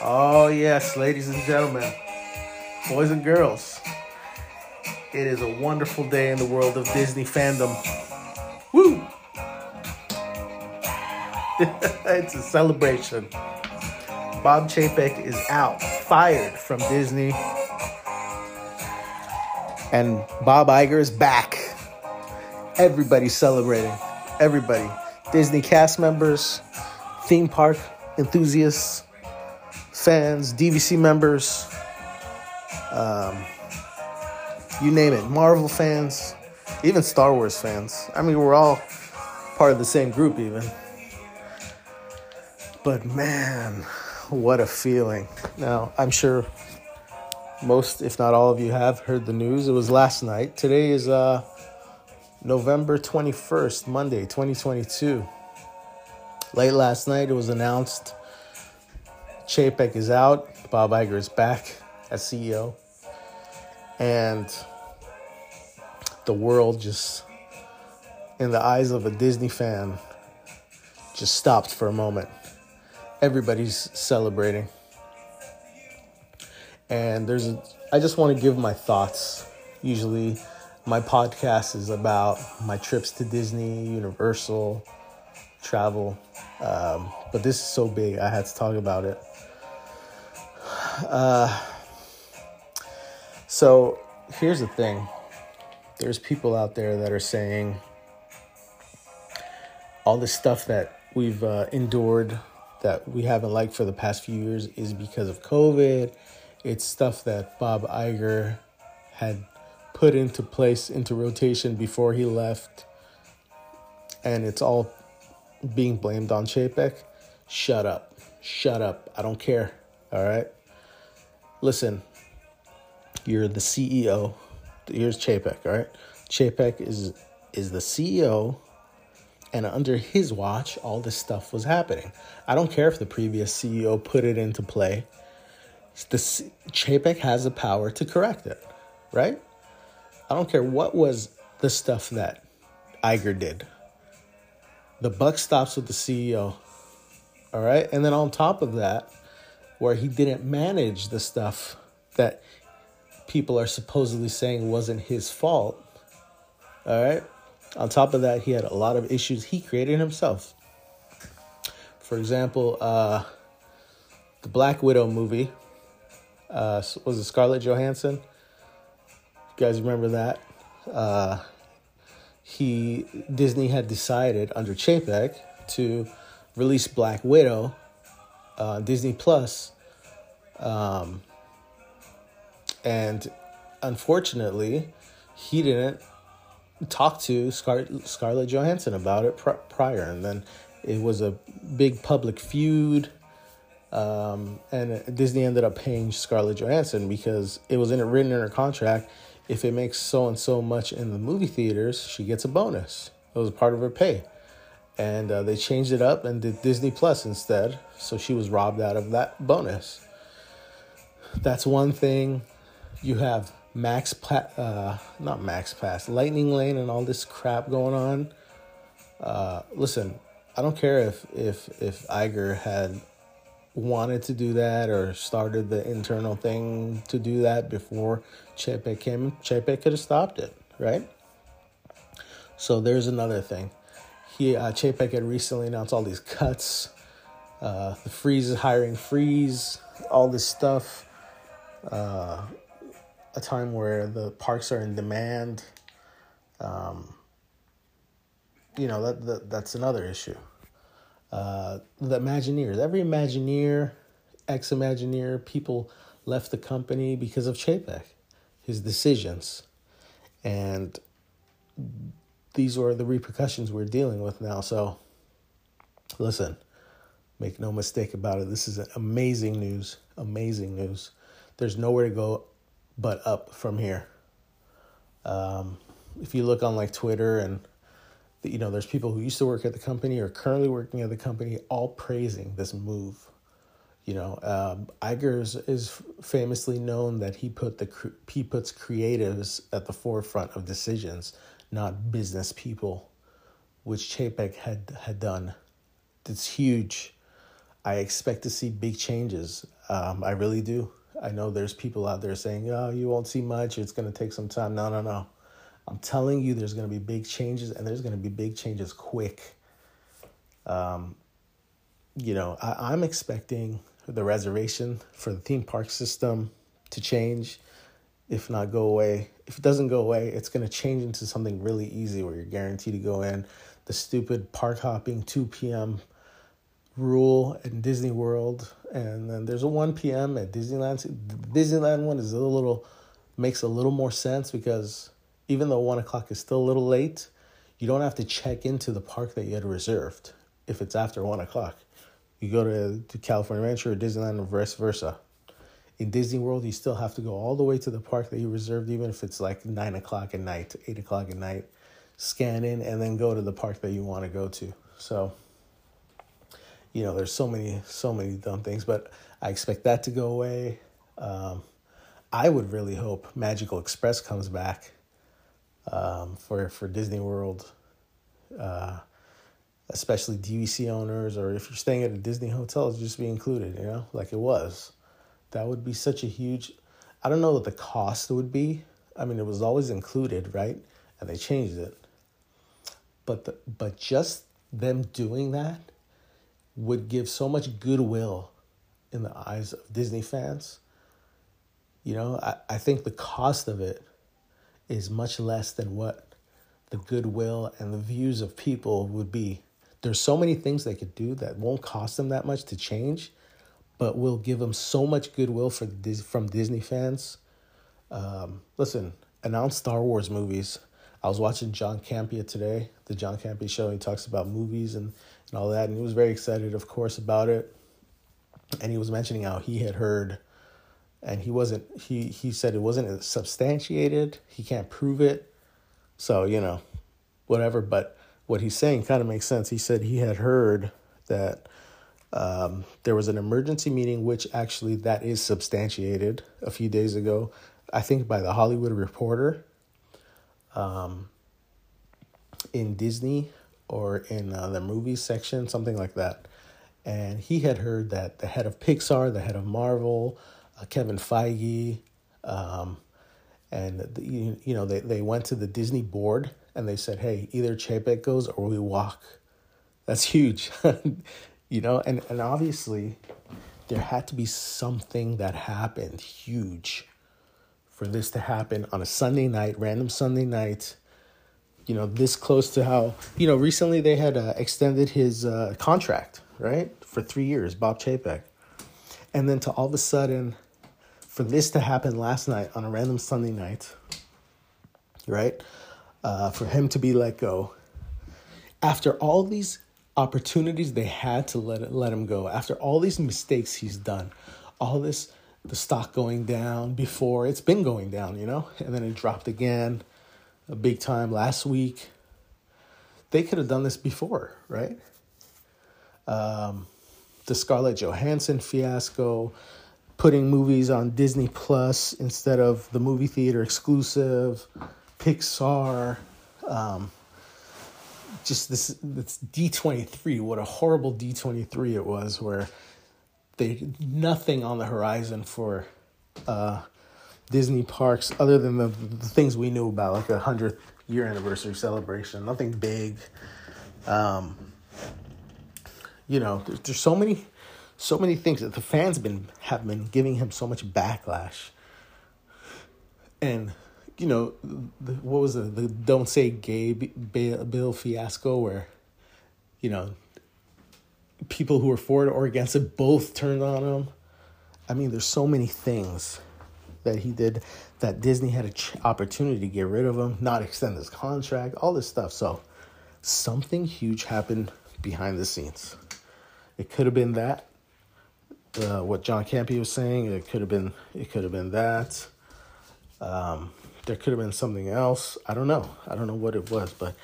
Oh, yes, ladies and gentlemen, boys and girls, it is a wonderful day in the world of Disney fandom. Woo! it's a celebration. Bob Chapek is out, fired from Disney. And Bob Iger is back. Everybody's celebrating. Everybody. Disney cast members, theme park enthusiasts, fans, DVC members, um, you name it, Marvel fans, even Star Wars fans. I mean, we're all part of the same group, even. But man, what a feeling. Now, I'm sure most, if not all of you, have heard the news. It was last night. Today is uh, November 21st, Monday, 2022. Late last night, it was announced Chapek is out, Bob Iger is back as CEO, and the world just, in the eyes of a Disney fan, just stopped for a moment. Everybody's celebrating. And there's a, I just want to give my thoughts. Usually, my podcast is about my trips to Disney, Universal, travel. Um, but this is so big, I had to talk about it. Uh, so here's the thing there's people out there that are saying all the stuff that we've uh, endured that we haven't liked for the past few years is because of COVID. It's stuff that Bob Iger had put into place, into rotation before he left. And it's all being blamed on Chapek, shut up. Shut up. I don't care. All right. Listen, you're the CEO. Here's Chapek, all right? Chapek is is the CEO and under his watch all this stuff was happening. I don't care if the previous CEO put it into play. The Chapek has the power to correct it, right? I don't care what was the stuff that Iger did the buck stops with the CEO. All right. And then on top of that, where he didn't manage the stuff that people are supposedly saying wasn't his fault. All right. On top of that, he had a lot of issues he created himself. For example, uh, the Black Widow movie uh, was it Scarlett Johansson? You guys remember that? Uh, he Disney had decided under Chapek to release Black Widow, uh, Disney Plus, um, and unfortunately, he didn't talk to Scar- Scarlett Johansson about it pr- prior, and then it was a big public feud. Um, and Disney ended up paying Scarlett Johansson because it was in, written in her contract if it makes so and so much in the movie theaters, she gets a bonus. It was part of her pay. And uh, they changed it up and did Disney Plus instead. So she was robbed out of that bonus. That's one thing. You have Max, pa- uh, not Max Pass, Lightning Lane, and all this crap going on. Uh, listen, I don't care if if if Iger had wanted to do that or started the internal thing to do that before Chapek came, Chapek could have stopped it, right? So there's another thing. He uh, Chapek had recently announced all these cuts, uh, the freeze hiring freeze, all this stuff. Uh, a time where the parks are in demand. Um, you know that, that that's another issue. Uh, the Imagineers, every Imagineer, ex Imagineer, people left the company because of Chapek his decisions. And these are the repercussions we're dealing with now. So, listen, make no mistake about it. This is amazing news. Amazing news. There's nowhere to go but up from here. Um, if you look on like Twitter and you know, there's people who used to work at the company or currently working at the company all praising this move. You know, um, Iger's is famously known that he put the he puts creatives at the forefront of decisions, not business people, which Chapek had had done. It's huge. I expect to see big changes. Um, I really do. I know there's people out there saying, "Oh, you won't see much. It's going to take some time." No, no, no. I'm telling you, there's going to be big changes, and there's going to be big changes quick. Um, you know, I, I'm expecting the reservation for the theme park system to change, if not go away. If it doesn't go away, it's going to change into something really easy where you're guaranteed to go in. The stupid park hopping 2 p.m. rule in Disney World, and then there's a 1 p.m. at Disneyland. The Disneyland one is a little makes a little more sense because even though one o'clock is still a little late, you don't have to check into the park that you had reserved if it's after one o'clock. You go to, to California Adventure or Disneyland or vice versa. In Disney World, you still have to go all the way to the park that you reserved, even if it's like nine o'clock at night, eight o'clock at night. Scan in and then go to the park that you want to go to. So, you know, there's so many, so many dumb things, but I expect that to go away. Um, I would really hope Magical Express comes back um, for for Disney World, uh, especially DVC owners, or if you're staying at a Disney hotel, just be included. You know, like it was. That would be such a huge. I don't know what the cost would be. I mean, it was always included, right? And they changed it. But the, but just them doing that would give so much goodwill in the eyes of Disney fans. You know, I, I think the cost of it is much less than what the goodwill and the views of people would be. There's so many things they could do that won't cost them that much to change, but will give them so much goodwill for from Disney fans. Um, listen, announce Star Wars movies. I was watching John Campea today, the John Campea show. He talks about movies and, and all that, and he was very excited, of course, about it. And he was mentioning how he had heard and he wasn't he he said it wasn't substantiated he can't prove it so you know whatever but what he's saying kind of makes sense he said he had heard that um, there was an emergency meeting which actually that is substantiated a few days ago i think by the hollywood reporter um, in disney or in uh, the movie section something like that and he had heard that the head of pixar the head of marvel uh, Kevin Feige, um, and the, you, you know they, they went to the Disney board and they said, hey, either Chapek goes or we walk. That's huge, you know, and and obviously there had to be something that happened huge for this to happen on a Sunday night, random Sunday night. You know, this close to how you know recently they had uh, extended his uh, contract right for three years, Bob Chapek, and then to all of a sudden for this to happen last night on a random Sunday night, right? Uh, for him to be let go after all these opportunities they had to let let him go, after all these mistakes he's done, all this the stock going down before it's been going down, you know, and then it dropped again, a big time last week. They could have done this before, right? Um, the Scarlett Johansson fiasco, putting movies on Disney Plus instead of the movie theater exclusive, Pixar, um, just this this D twenty three. What a horrible D twenty three it was, where they nothing on the horizon for uh, Disney parks other than the, the things we knew about, like a hundredth year anniversary celebration. Nothing big. Um, you know, there's, there's so many so many things that the fans been have been giving him so much backlash. And you know, the, what was it? The "Don't Say Gay" bill fiasco, where you know people who were for it or against it both turned on him. I mean, there's so many things that he did that Disney had an ch- opportunity to get rid of him, not extend his contract, all this stuff. So something huge happened behind the scenes. It could have been that uh, what John Campea was saying. It could have been it could have been that. Um, there could have been something else. I don't know. I don't know what it was, but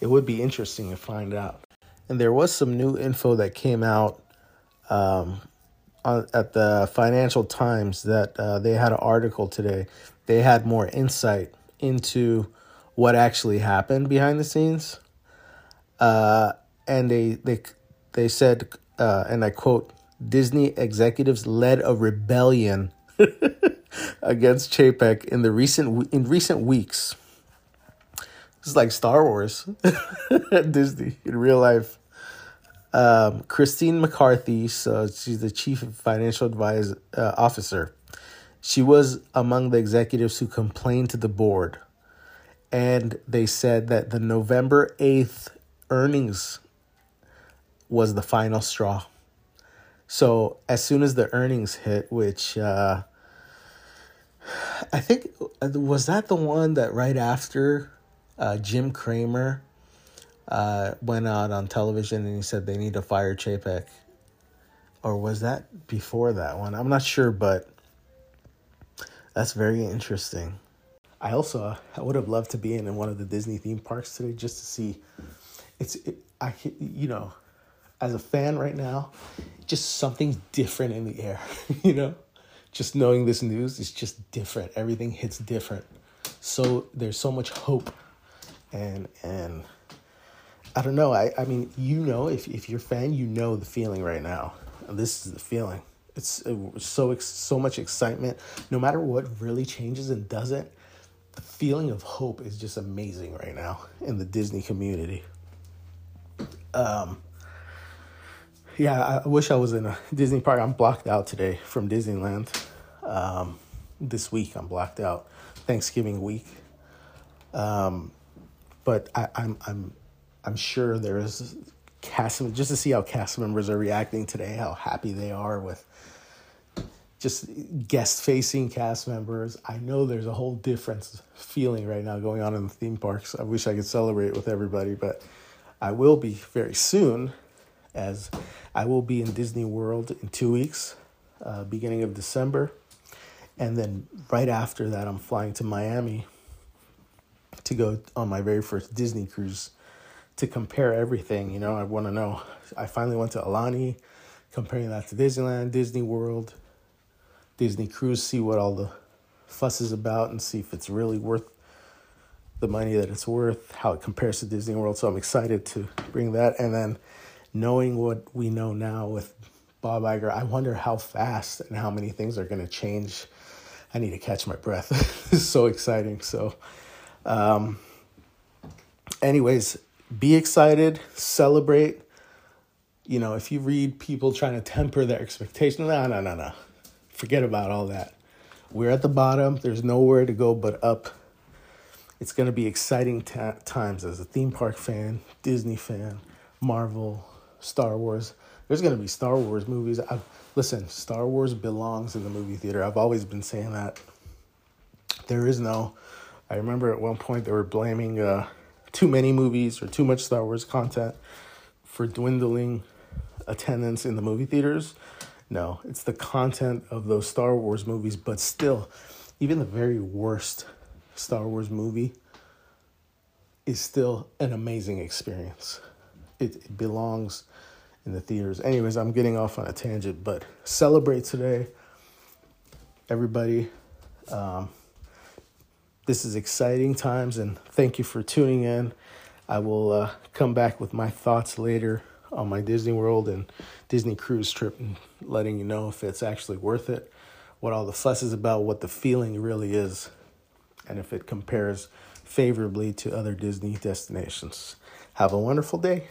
it would be interesting to find out. And there was some new info that came out um, on, at the Financial Times that uh, they had an article today. They had more insight into what actually happened behind the scenes, uh, and they they they said, uh, and I quote Disney executives led a rebellion against Chapek in the recent in recent weeks. It's like Star Wars, at Disney in real life. Um, Christine McCarthy, so she's the chief financial advisor uh, officer. She was among the executives who complained to the board, and they said that the November eighth earnings was the final straw. So as soon as the earnings hit, which uh, I think was that the one that right after uh, Jim Cramer uh, went out on television and he said they need to fire Chapek, or was that before that one? I'm not sure, but that's very interesting. I also I would have loved to be in one of the Disney theme parks today just to see. It's it, I you know, as a fan right now, just something different in the air. you know, just knowing this news is just different. Everything hits different. So there's so much hope, and and I don't know. I, I mean, you know, if, if you're a fan, you know the feeling right now. This is the feeling. It's, it's so so much excitement. No matter what really changes and doesn't, the feeling of hope is just amazing right now in the Disney community. Um, yeah, I wish I was in a Disney park. I'm blocked out today from Disneyland. Um, this week I'm blocked out. Thanksgiving week. Um, but I, I'm I'm I'm sure there's cast just to see how cast members are reacting today, how happy they are with just guest facing cast members. I know there's a whole different feeling right now going on in the theme parks. I wish I could celebrate with everybody, but I will be very soon as I will be in Disney World in two weeks, uh, beginning of December. And then right after that, I'm flying to Miami to go on my very first Disney cruise to compare everything. You know, I want to know. I finally went to Aulani, comparing that to Disneyland, Disney World, Disney Cruise, see what all the fuss is about, and see if it's really worth the money that it's worth, how it compares to Disney World. So I'm excited to bring that. And then knowing what we know now with Bob Iger, I wonder how fast and how many things are going to change. I need to catch my breath. is so exciting. So, um, anyways, be excited, celebrate. You know, if you read people trying to temper their expectations, no, no, no, no. Forget about all that. We're at the bottom. There's nowhere to go but up. It's going to be exciting times as a theme park fan, Disney fan, Marvel, Star Wars. There's going to be Star Wars movies. I've, listen, Star Wars belongs in the movie theater. I've always been saying that. There is no. I remember at one point they were blaming uh, too many movies or too much Star Wars content for dwindling attendance in the movie theaters. No, it's the content of those Star Wars movies, but still, even the very worst Star Wars movie is still an amazing experience. It, it belongs in the theaters. Anyways, I'm getting off on a tangent, but celebrate today, everybody. Um, this is exciting times, and thank you for tuning in. I will uh, come back with my thoughts later on my Disney World and Disney cruise trip and letting you know if it's actually worth it, what all the fuss is about, what the feeling really is, and if it compares favorably to other Disney destinations. Have a wonderful day.